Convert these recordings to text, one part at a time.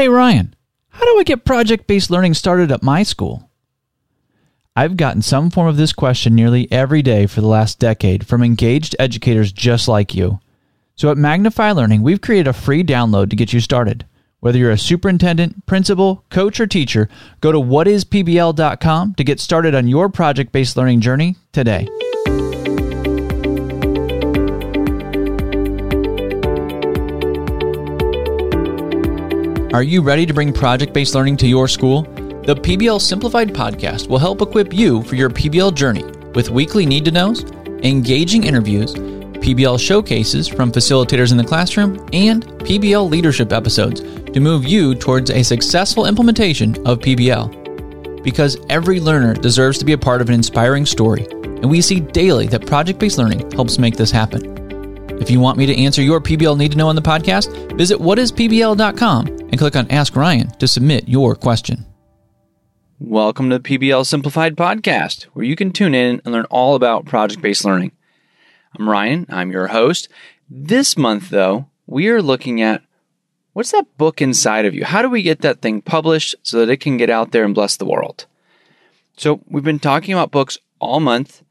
Hey Ryan, how do I get project based learning started at my school? I've gotten some form of this question nearly every day for the last decade from engaged educators just like you. So at Magnify Learning, we've created a free download to get you started. Whether you're a superintendent, principal, coach, or teacher, go to whatispbl.com to get started on your project based learning journey today. Are you ready to bring project based learning to your school? The PBL Simplified podcast will help equip you for your PBL journey with weekly need to knows, engaging interviews, PBL showcases from facilitators in the classroom, and PBL leadership episodes to move you towards a successful implementation of PBL. Because every learner deserves to be a part of an inspiring story, and we see daily that project based learning helps make this happen. If you want me to answer your PBL need to know on the podcast, visit whatispbl.com and click on Ask Ryan to submit your question. Welcome to the PBL Simplified podcast, where you can tune in and learn all about project based learning. I'm Ryan, I'm your host. This month, though, we are looking at what's that book inside of you? How do we get that thing published so that it can get out there and bless the world? So, we've been talking about books all month.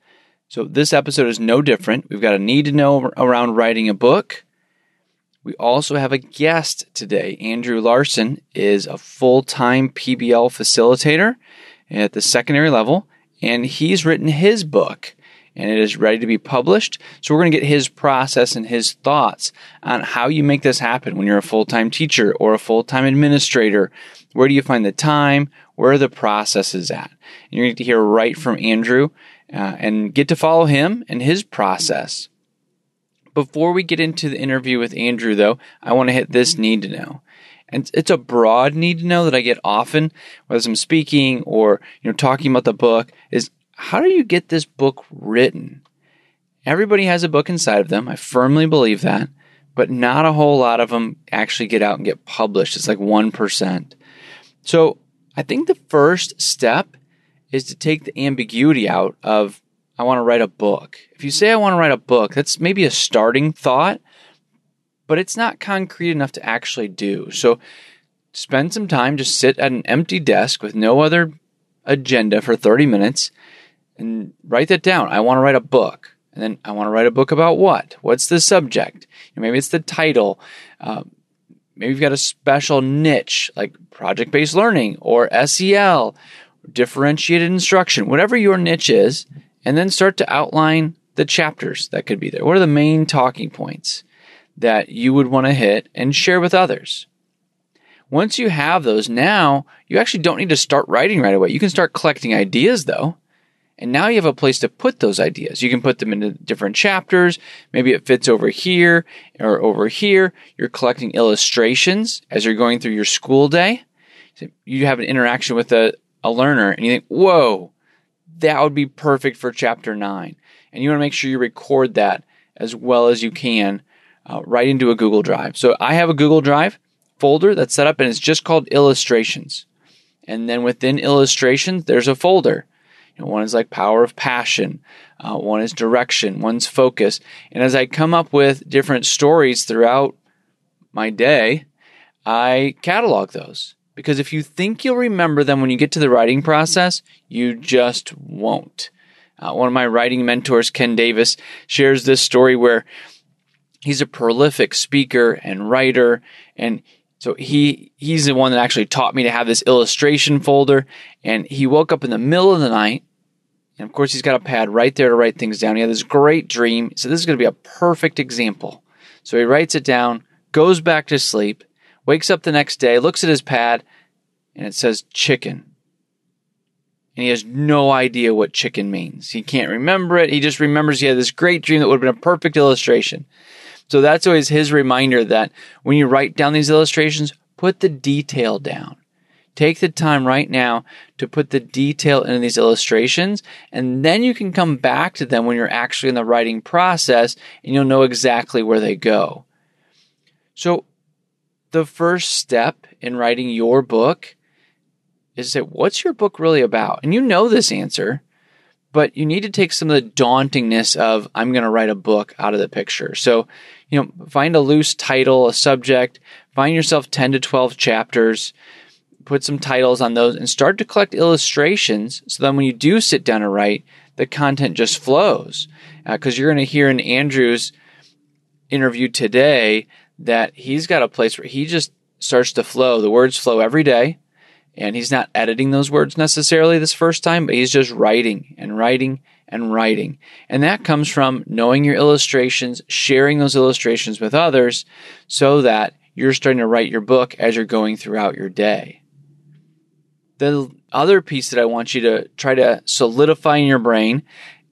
So this episode is no different. We've got a need to know around writing a book. We also have a guest today. Andrew Larson is a full time PBL facilitator at the secondary level, and he's written his book and it is ready to be published. So we're going to get his process and his thoughts on how you make this happen when you're a full time teacher or a full time administrator. Where do you find the time? Where are the processes at? And you're going to hear right from Andrew uh, and get to follow him and his process. Before we get into the interview with Andrew, though, I want to hit this need to know. And it's a broad need to know that I get often, whether I'm speaking or you know talking about the book, is how do you get this book written? Everybody has a book inside of them. I firmly believe that, but not a whole lot of them actually get out and get published. It's like 1%. So I think the first step is to take the ambiguity out of I want to write a book. If you say I want to write a book, that's maybe a starting thought, but it's not concrete enough to actually do. So spend some time, just sit at an empty desk with no other agenda for 30 minutes and write that down. I want to write a book. And then I want to write a book about what? What's the subject? Maybe it's the title. Uh, maybe you've got a special niche like project based learning or SEL differentiated instruction, whatever your niche is, and then start to outline the chapters that could be there. What are the main talking points that you would want to hit and share with others? Once you have those, now you actually don't need to start writing right away. You can start collecting ideas though. And now you have a place to put those ideas. You can put them into different chapters. Maybe it fits over here or over here. You're collecting illustrations as you're going through your school day. You have an interaction with a, a learner and you think, whoa, that would be perfect for chapter nine. And you want to make sure you record that as well as you can uh, right into a Google Drive. So I have a Google Drive folder that's set up and it's just called illustrations. And then within illustrations, there's a folder. You know, one is like power of passion, uh, one is direction, one's focus. And as I come up with different stories throughout my day, I catalog those. Because if you think you'll remember them when you get to the writing process, you just won't. Uh, one of my writing mentors, Ken Davis, shares this story where he's a prolific speaker and writer, and so he he's the one that actually taught me to have this illustration folder. And he woke up in the middle of the night, and of course he's got a pad right there to write things down. He had this great dream. So this is going to be a perfect example. So he writes it down, goes back to sleep, wakes up the next day, looks at his pad, and it says chicken. And he has no idea what chicken means. He can't remember it. He just remembers he had this great dream that would have been a perfect illustration. So that's always his reminder that when you write down these illustrations, put the detail down. Take the time right now to put the detail into these illustrations, and then you can come back to them when you're actually in the writing process and you'll know exactly where they go. So, the first step in writing your book is that what's your book really about? And you know this answer, but you need to take some of the dauntingness of, I'm going to write a book out of the picture. So, you know, find a loose title, a subject, find yourself 10 to 12 chapters, put some titles on those, and start to collect illustrations so then when you do sit down to write, the content just flows. Because uh, you're going to hear in Andrew's interview today that he's got a place where he just starts to flow. The words flow every day, and he's not editing those words necessarily this first time, but he's just writing and writing and writing. And that comes from knowing your illustrations, sharing those illustrations with others so that you're starting to write your book as you're going throughout your day. The other piece that I want you to try to solidify in your brain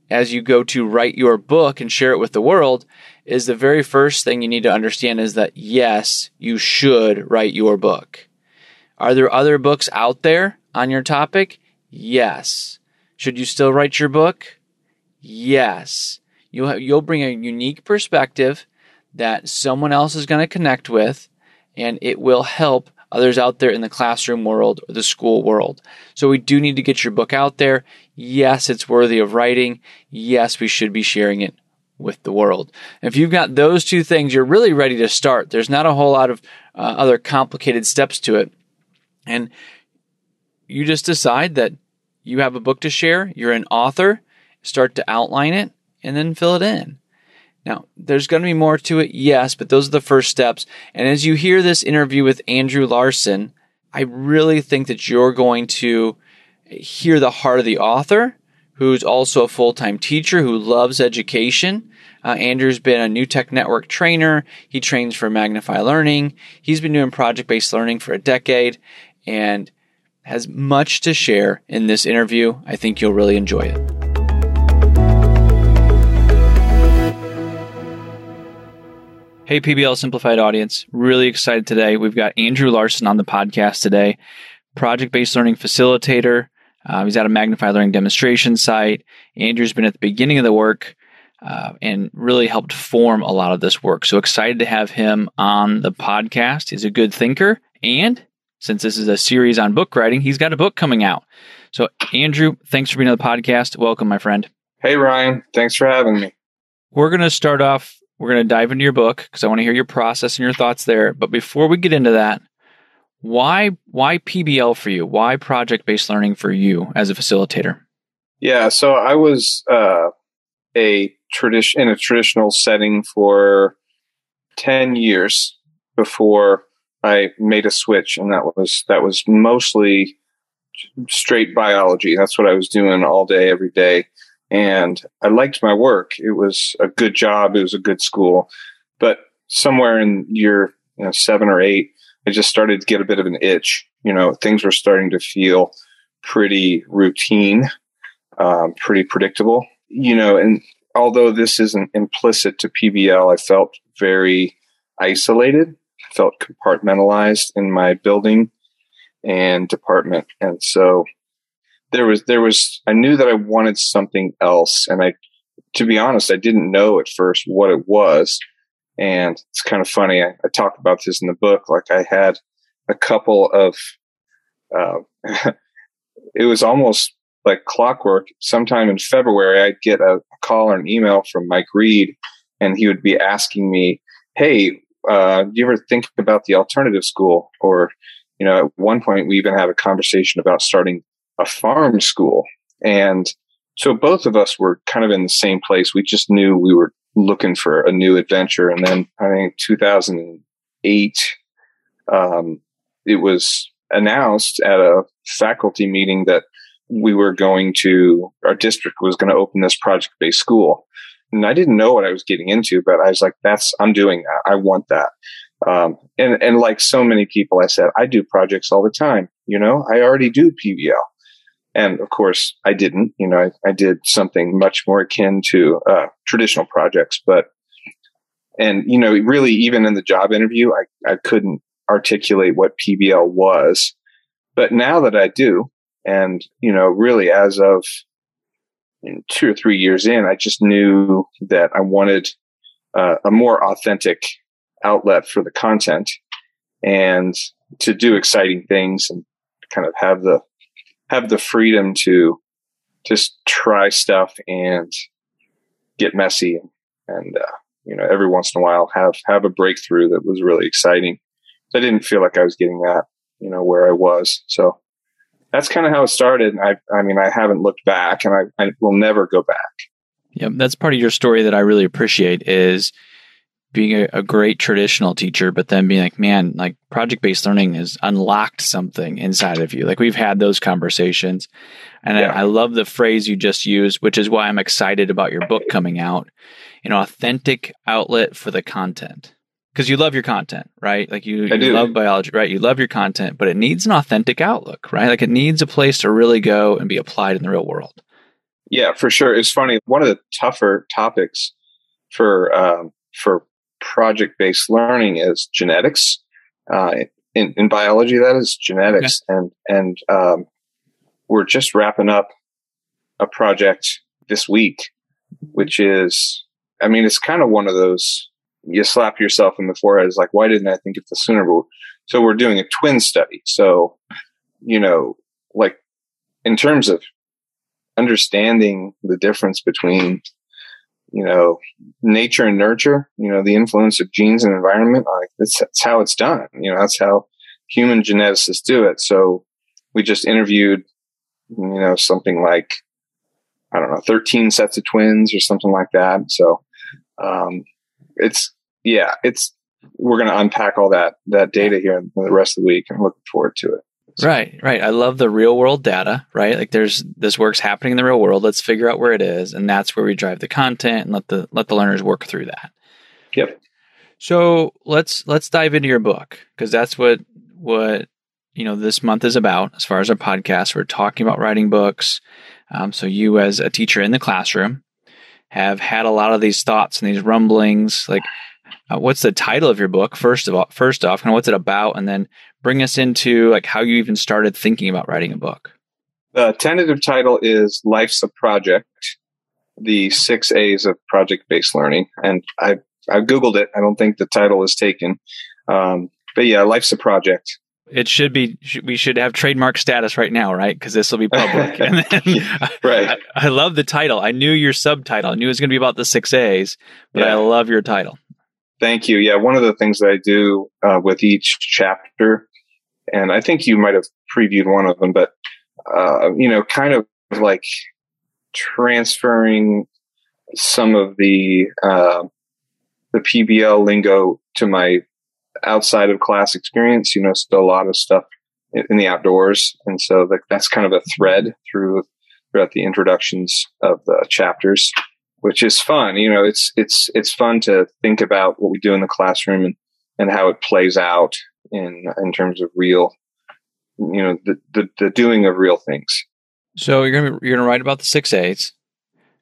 as you go to write your book and share it with the world is the very first thing you need to understand is that yes, you should write your book. Are there other books out there on your topic? Yes. Should you still write your book? Yes. You'll, you'll bring a unique perspective that someone else is going to connect with and it will help others out there in the classroom world or the school world. So we do need to get your book out there. Yes, it's worthy of writing. Yes, we should be sharing it with the world. if you've got those two things, you're really ready to start. There's not a whole lot of uh, other complicated steps to it. And you just decide that you have a book to share, you're an author, start to outline it, and then fill it in. Now, there's going to be more to it, yes, but those are the first steps. And as you hear this interview with Andrew Larson, I really think that you're going to hear the heart of the author, who's also a full time teacher who loves education. Uh, Andrew's been a New Tech Network trainer. He trains for Magnify Learning. He's been doing project based learning for a decade and has much to share in this interview. I think you'll really enjoy it. Hey, PBL Simplified audience. Really excited today. We've got Andrew Larson on the podcast today, project based learning facilitator. Uh, he's at a Magnify Learning demonstration site. Andrew's been at the beginning of the work uh, and really helped form a lot of this work. So excited to have him on the podcast. He's a good thinker. And since this is a series on book writing, he's got a book coming out. So, Andrew, thanks for being on the podcast. Welcome, my friend. Hey, Ryan. Thanks for having me. We're going to start off we're going to dive into your book because I want to hear your process and your thoughts there. But before we get into that, why why PBL for you? Why project based learning for you as a facilitator? Yeah, so I was uh, a tradition in a traditional setting for ten years before I made a switch, and that was that was mostly straight biology. That's what I was doing all day, every day and I liked my work. It was a good job. It was a good school, but somewhere in year you know, seven or eight, I just started to get a bit of an itch. You know, things were starting to feel pretty routine, um, pretty predictable. You know, and although this isn't implicit to PBL, I felt very isolated. Felt compartmentalized in my building and department, and so there was there was I knew that I wanted something else, and I, to be honest, I didn't know at first what it was. And it's kind of funny. I, I talk about this in the book. Like I had a couple of, uh, it was almost like clockwork. Sometime in February, I'd get a, a call or an email from Mike Reed, and he would be asking me, "Hey, uh, do you ever think about the alternative school?" Or, you know, at one point we even had a conversation about starting a farm school. And so both of us were kind of in the same place. We just knew we were looking for a new adventure. And then I think 2008, um, it was announced at a faculty meeting that we were going to, our district was going to open this project based school. And I didn't know what I was getting into, but I was like, that's, I'm doing that. I want that. Um, and, and like so many people, I said, I do projects all the time. You know, I already do PBL. And of course, I didn't. You know, I, I did something much more akin to uh, traditional projects. But, and, you know, really, even in the job interview, I, I couldn't articulate what PBL was. But now that I do, and, you know, really as of you know, two or three years in, I just knew that I wanted uh, a more authentic outlet for the content and to do exciting things and kind of have the have the freedom to just try stuff and get messy and uh, you know every once in a while have have a breakthrough that was really exciting I didn't feel like I was getting that, you know, where I was. So that's kind of how it started. I, I mean, I haven't looked back and I, I will never go back. Yeah, that's part of your story that I really appreciate is being a, a, great traditional teacher, but then being like, man, like project based learning has unlocked something inside of you. Like we've had those conversations. And yeah. I, I, love the phrase you just used, which is why I'm excited about your book coming out an authentic outlet for the content. Because you love your content, right? Like you, you love biology, right? You love your content, but it needs an authentic outlook, right? Like it needs a place to really go and be applied in the real world. Yeah, for sure. It's funny. One of the tougher topics for um, for project based learning is genetics. Uh, in, in, biology, that is genetics, okay. and and um, we're just wrapping up a project this week, which is, I mean, it's kind of one of those you slap yourself in the forehead. It's like, why didn't I think of this sooner? But so we're doing a twin study. So, you know, like in terms of understanding the difference between you know, nature and nurture, you know, the influence of genes and environment. Like that's, that's how it's done. You know, that's how human geneticists do it. So we just interviewed, you know, something like, I don't know, 13 sets of twins or something like that. So, um, it's, yeah, it's, we're going to unpack all that, that data here in the rest of the week and looking forward to it. Right, right. I love the real world data, right? Like there's this work's happening in the real world. Let's figure out where it is, and that's where we drive the content and let the let the learners work through that. Yep. So let's let's dive into your book because that's what what you know this month is about. As far as our podcast, we're talking about writing books. Um, so you, as a teacher in the classroom, have had a lot of these thoughts and these rumblings. Like, uh, what's the title of your book? First of all, first off, of what's it about, and then bring us into like how you even started thinking about writing a book. The tentative title is Life's a Project, the six A's of project based learning. And I, I Googled it. I don't think the title is taken. Um, but yeah, Life's a Project. It should be. We should have trademark status right now, right? Because this will be public. and then, right. I, I, love the title. I knew your subtitle. I knew it was going to be about the six A's, but yeah. I love your title. Thank you. Yeah, one of the things that I do uh, with each chapter, and I think you might have previewed one of them, but uh, you know, kind of like transferring some of the uh, the PBL lingo to my outside of class experience. You know, still a lot of stuff in, the outdoors, and so that's kind of a thread through throughout the introductions of the chapters which is fun. You know, it's it's it's fun to think about what we do in the classroom and and how it plays out in in terms of real, you know, the the, the doing of real things. So you're gonna you're gonna write about the six A's.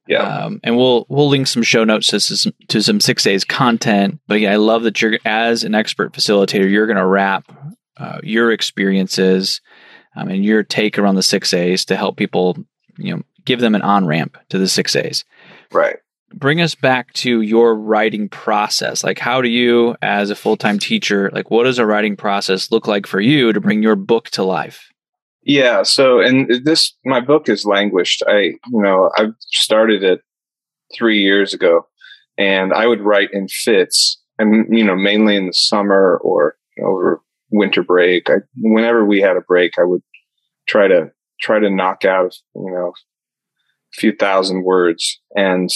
Yeah, um, and we'll we'll link some show notes to some, to some six A's content. But yeah, I love that you're as an expert facilitator, you're going to wrap uh, your experiences um, and your take around the six A's to help people, you know, give them an on ramp to the six A's. Right. Bring us back to your writing process. Like, how do you, as a full time teacher, like, what does a writing process look like for you to bring your book to life? Yeah. So, and this, my book is languished. I, you know, I started it three years ago and I would write in fits and, you know, mainly in the summer or over winter break. I, whenever we had a break, I would try to, try to knock out, you know, few thousand words. And,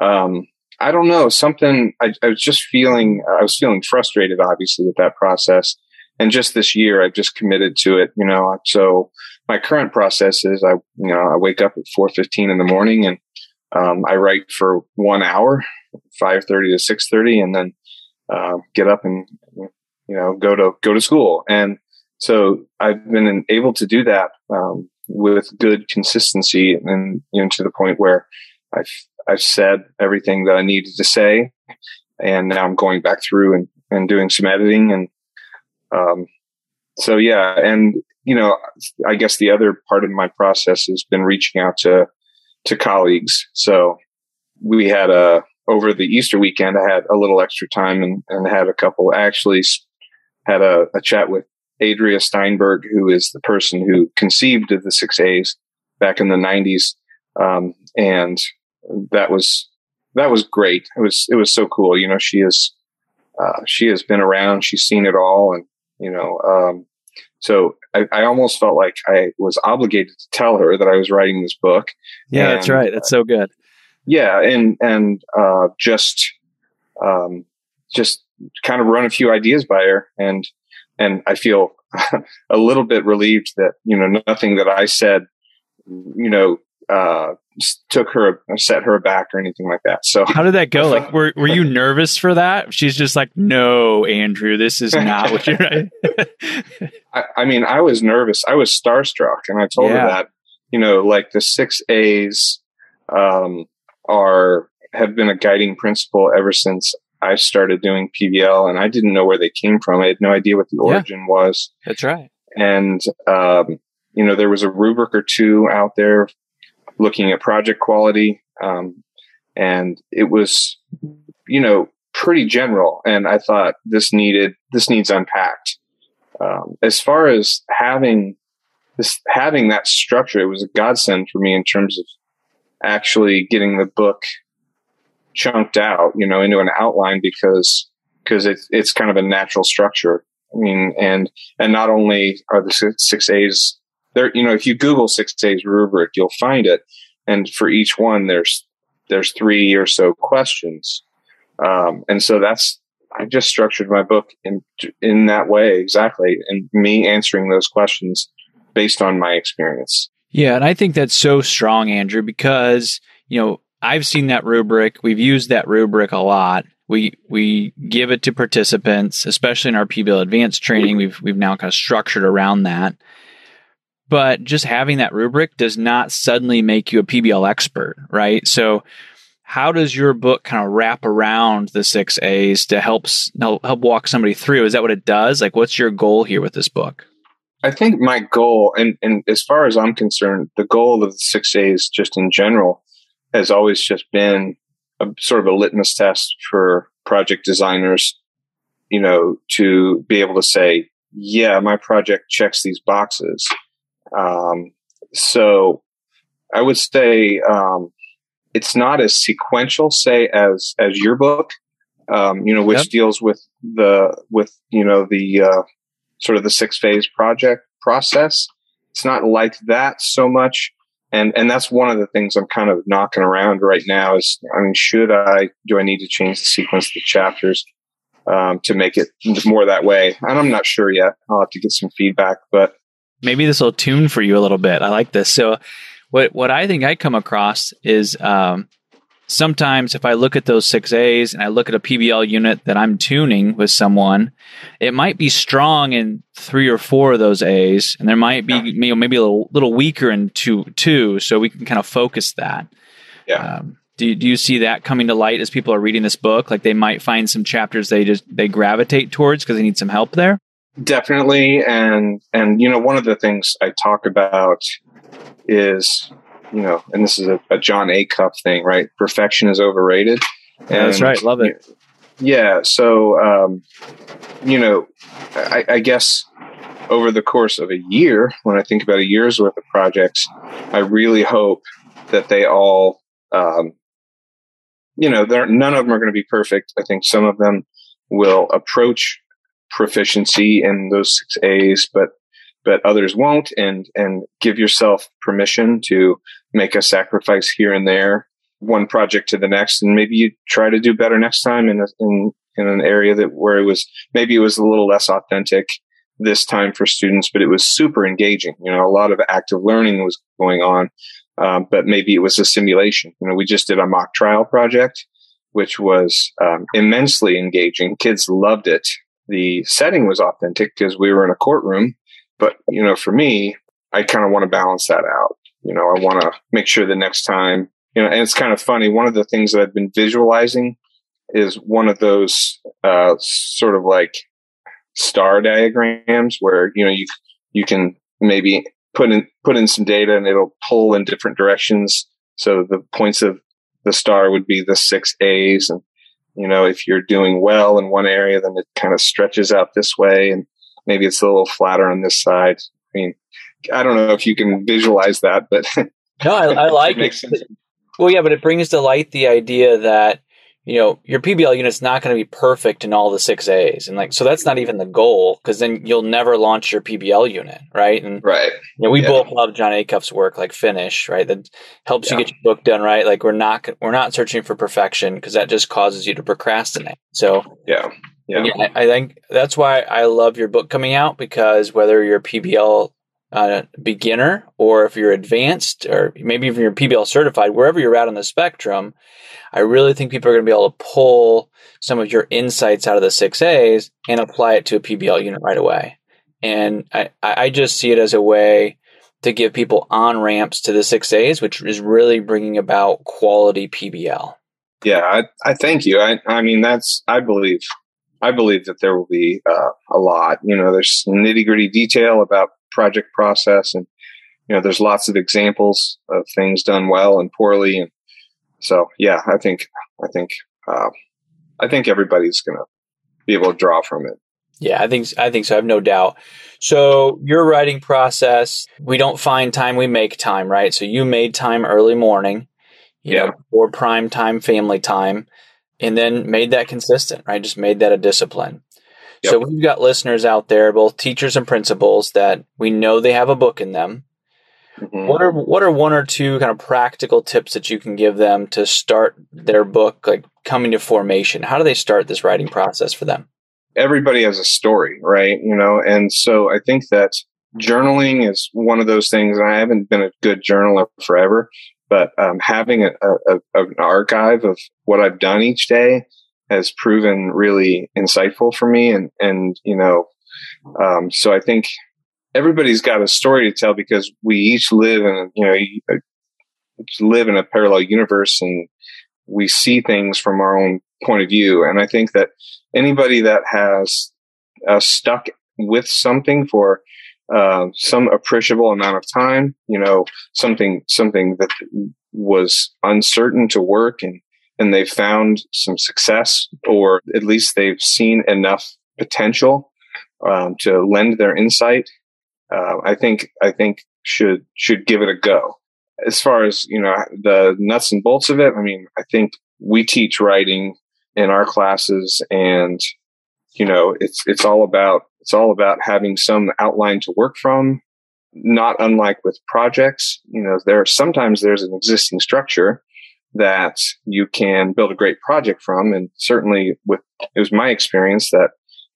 um, I don't know, something I, I, was just feeling, I was feeling frustrated, obviously, with that process. And just this year, I've just committed to it, you know. So my current process is I, you know, I wake up at 4.15 in the morning and, um, I write for one hour, 5.30 to 6.30 and then, uh, get up and, you know, go to, go to school. And so I've been able to do that, um, with good consistency and you know to the point where I've I've said everything that I needed to say, and now I'm going back through and and doing some editing and um so yeah. And you know I guess the other part of my process has been reaching out to to colleagues. So we had a over the Easter weekend I had a little extra time and, and had a couple actually had a, a chat with Adria Steinberg, who is the person who conceived of the six A's back in the '90s, um, and that was that was great. It was it was so cool. You know, she is uh, she has been around. She's seen it all, and you know, um, so I, I, almost felt like I was obligated to tell her that I was writing this book. Yeah, and, that's right. That's so good. Yeah, and and uh, just um, just kind of run a few ideas by her, and and I feel a little bit relieved that you know nothing that I said, you know, uh, took her set her back or anything like that. So how did that go? Like, were were you nervous for that? She's just like, no, Andrew, this is not what you're. I, I, mean, I was nervous. I was starstruck, and I told yeah. her that you know, like the six A's um, are have been a guiding principle ever since I started doing PBL, and I didn't know where they came from. I had no idea what the origin yeah, was. That's right. And um, you know, there was a rubric or two out there looking at project quality. Um, and it was, you know, pretty general. And I thought this needed, this needs unpacked. Um, as far as having this, having that structure, it was a godsend for me in terms of actually getting the book chunked out, you know, into an outline because, because it's, it's kind of a natural structure. I mean, and, and not only are the six, A's there, you know, if you Google six A's rubric, you'll find it. And for each one, there's, there's three or so questions. Um, and so that's, I just structured my book in, in that way exactly. And me answering those questions based on my experience. Yeah. And I think that's so strong, Andrew, because, you know, I've seen that rubric. We've used that rubric a lot. We we give it to participants, especially in our PBL advanced training. We've we've now kind of structured around that. But just having that rubric does not suddenly make you a PBL expert, right? So, how does your book kind of wrap around the six A's to help help walk somebody through? Is that what it does? Like, what's your goal here with this book? I think my goal, and, and as far as I'm concerned, the goal of the six A's just in general has always just been a sort of a litmus test for project designers, you know, to be able to say, yeah, my project checks these boxes. Um, so I would say um, it's not as sequential, say, as as your book, um, you know, which yep. deals with the with you know the uh, sort of the six phase project process. It's not like that so much, and and that's one of the things I'm kind of knocking around right now. Is I mean, should I do I need to change the sequence of the chapters? Um, to make it more that way. And I'm not sure yet. I'll have to get some feedback, but maybe this will tune for you a little bit. I like this. So, what what I think I come across is um, sometimes if I look at those six A's and I look at a PBL unit that I'm tuning with someone, it might be strong in three or four of those A's, and there might be you know, maybe a little, little weaker in two two. So we can kind of focus that. Yeah. Um, do do you see that coming to light as people are reading this book? Like they might find some chapters they just they gravitate towards because they need some help there. Definitely. And, and, you know, one of the things I talk about is, you know, and this is a, Jon Acuff thing, right? Perfection is overrated. Yeah, that's right. Love it. Yeah. So, um, you know, I, I guess over the course of a year, when I think about a year's worth of projects, I really hope that they all, um, you know, none of them are going to be perfect. I think some of them will approach proficiency in those six A's, but but others won't, and and give yourself permission to make a sacrifice here and there, one project to the next, and maybe you try to do better next time in a, in in an area that where it was maybe it was a little less authentic this time for students, but it was super engaging. You know, a lot of active learning was going on, um, but maybe it was a simulation. You know, we just did a mock trial project, which was um, immensely engaging. Kids loved it the setting was authentic because we were in a courtroom. But, you know, for me, I kind of want to balance that out. You know, I want to make sure the next time, you know, and it's kind of funny. One of the things that I've been visualizing is one of those uh, sort of like star diagrams where, you know, you, you can maybe put in, put in some data and it'll pull in different directions. So the points of the star would be the six A's and you know, if you're doing well in one area, then it kind of stretches out this way and maybe it's a little flatter on this side. I mean, I don't know if you can visualize that, but no, I, I like it. Well, yeah, but it brings to light the idea that you know, your PBL unit's not going to be perfect in all the six A's. And like, so that's not even the goal because then you'll never launch your PBL unit, right? And right. You know, we Yeah. both love Jon Acuff's work, like finish, right? That helps you get your book done, right? Like we're not, we're not searching for perfection because that just causes you to procrastinate. So Yeah. Yeah. yeah, I, think that's why I love your book coming out because whether you're a PBL uh, beginner or if you're advanced or maybe even you're PBL certified, wherever you're at on the spectrum, I really think people are going to be able to pull some of your insights out of the six A's and apply it to a PBL unit right away. And I, I just see it as a way to give people on ramps to the six A's, which is really bringing about quality PBL. Yeah, I, I thank you. I, I mean, that's, I believe, I believe that there will be uh, a lot. You know, there's nitty gritty detail about project process, and you know, there's lots of examples of things done well and poorly, and so yeah, I think, I think, uh, I think everybody's gonna be able to draw from it. Yeah, I think I think so. I have no doubt. So your writing process, we don't find time, we make time, right? So you made time early morning, you Yeah. know, or prime time, family time, and then made that consistent, right? Just made that a discipline. So we've got listeners out there, both teachers and principals, that we know they have a book in them. Mhm. What are what are one or two kind of practical tips that you can give them to start their book, like coming to formation? How do they start this writing process for them? everybody has a story, right? You know, and so I think that journaling is one of those things. And I haven't been a good journaler forever, but um, having a, a, a, an archive of what I've done each day has proven really insightful for me. And and you know, um, so I think everybody's got a story to tell because we each live in you know uh, live in a parallel universe and we see things from our own point of view. And I think that anybody that has uh, stuck with something for uh, some appreciable amount of time, you know, something something that was uncertain to work, and and they've found some success, or at least they've seen enough potential um, to lend their insight. Uh, I think I think should should give it a go. As far as you know, the nuts and bolts of it. I mean, I think we teach writing in our classes and you know it's it's all about it's all about having some outline to work from not unlike with projects you know there are, sometimes there's an existing structure that you can build a great project from. And certainly with it was my experience that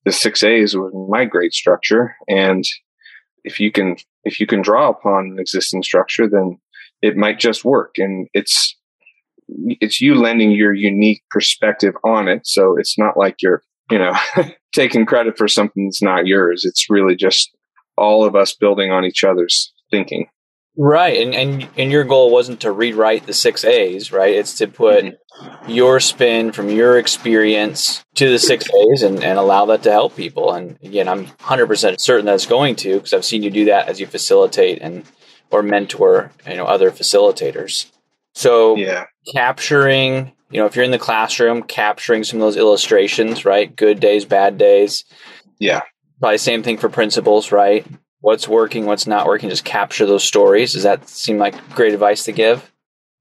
the 6a's was my great structure. And if you can if you can draw upon an existing structure then it might just work. And it's it's you lending your unique perspective on it. So it's not like you're, you know, taking credit for something that's not yours. It's really just all of us building on each other's thinking. Right, and and and your goal wasn't to rewrite the six A's, right? It's to put mm-hmm. your spin from your experience to the six A's and, and allow that to help people. And again, I'm 100% certain that it's going to because I've seen you do that as you facilitate and or mentor, you know, other facilitators. So Yeah. capturing, you know, if you're in the classroom, capturing some of those illustrations, right? Good days, bad days. Yeah. Probably same thing for principals, right? What's working, what's not working, just capture those stories. Does that seem like great advice to give?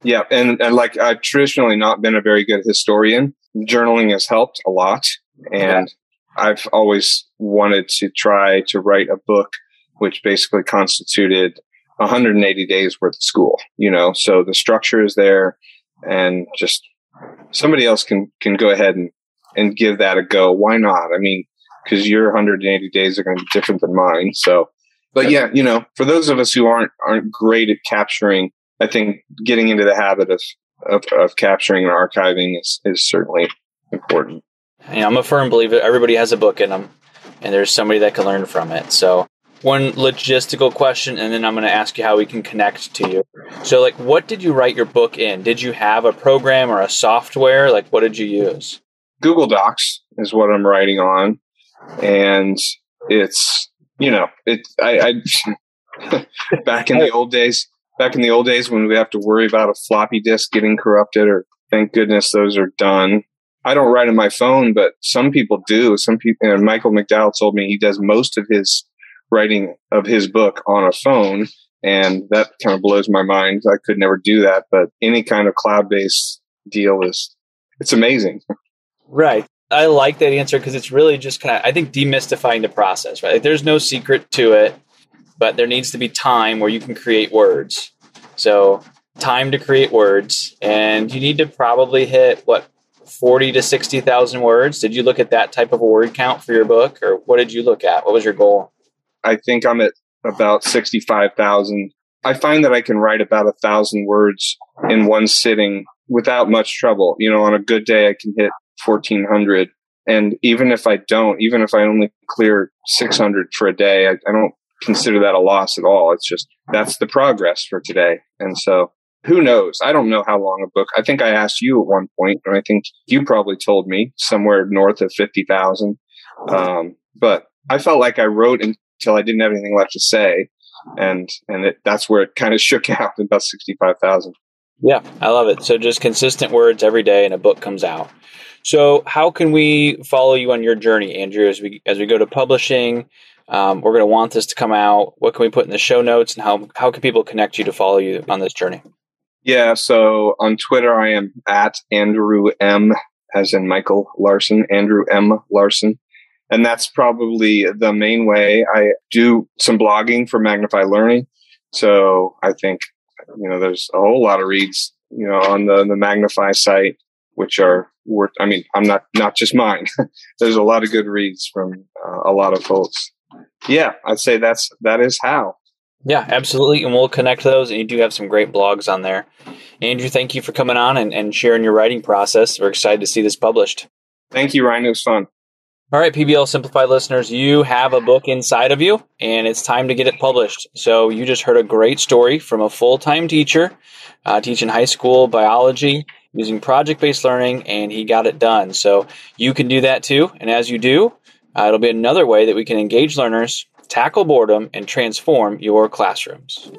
Yeah. And, and like I've traditionally not been a very good historian. Journaling has helped a lot. And I've always wanted to try to write a book which basically constituted 180 days worth of school, you know, so the structure is there and just somebody else can, can go ahead and, and give that a go. Why not? I mean, cause your 180 days are going to be different than mine. So, but yeah, you know, for those of us who aren't, aren't great at capturing, I think getting into the habit of, of, of capturing and archiving is, is certainly important. Know, I'm a firm believer everybody has a book in them, and there's somebody that can learn from it. So, one logistical question, and then I'm going to ask you how we can connect to you. So, like, what did you write your book in? Did you have a program or a software? Like, what did you use? Google Docs is what I'm writing on, and it's you know it. I, I back in the old days, back in the old days when we have to worry about a floppy disk getting corrupted, or thank goodness those are done. I don't write on my phone, but some people do. Some people, and Michael McDowell told me he does most of his writing of his book on a phone, and that kind of blows my mind. I could never do that, but any kind of cloud based deal is it's amazing. Right. I like that answer because it's really just kind of, I think, demystifying the process, right? Like, there's no secret to it, but there needs to be time where you can create words. So, time to create words, and you need to probably hit what 40 to 60,000 words. Did you look at that type of a word count for your book, or what did you look at? What was your goal? I think I'm at about 65,000. I find that I can write about a thousand words in one sitting without much trouble. You know, on a good day, I can hit 1400. And even if I don't, even if I only clear 600 for a day, I, I don't consider that a loss at all. It's just that's the progress for today. And so who knows? I don't know how long a book. I think I asked you at one point, and I think you probably told me somewhere north of 50,000. Um, but I felt like I wrote until I didn't have anything left to say. And, and it, that's where it kind of shook out in about 65,000. Yeah, I love it. So just consistent words every day and a book comes out. So, how can we follow you on your journey, Andrew, as we as we go to publishing? Um, we're going to want this to come out. What can we put in the show notes, and how how can people connect you to follow you on this journey? Yeah, so on Twitter, I am at Andrew M, as in Michael Larson, Andrew M Larson, and that's probably the main way. I do some blogging for Magnify Learning, so I think you know there's a whole lot of reads you know on the the Magnify site which are worth. I mean, I'm not not just mine. There's a lot of good reads from uh, a lot of folks. Yeah, I'd say that's that is how. Yeah, absolutely, and we'll connect those. And you do have some great blogs on there. Andrew, thank you for coming on and, and sharing your writing process. We're excited to see this published. Thank you, Ryan. It was fun. All right, PBL Simplified listeners, you have a book inside of you, and it's time to get it published. So, you just heard a great story from a full time teacher uh, teaching high school biology using project based learning, and he got it done. So you can do that too. And as you do, uh, it'll be another way that we can engage learners, tackle boredom, and transform your classrooms.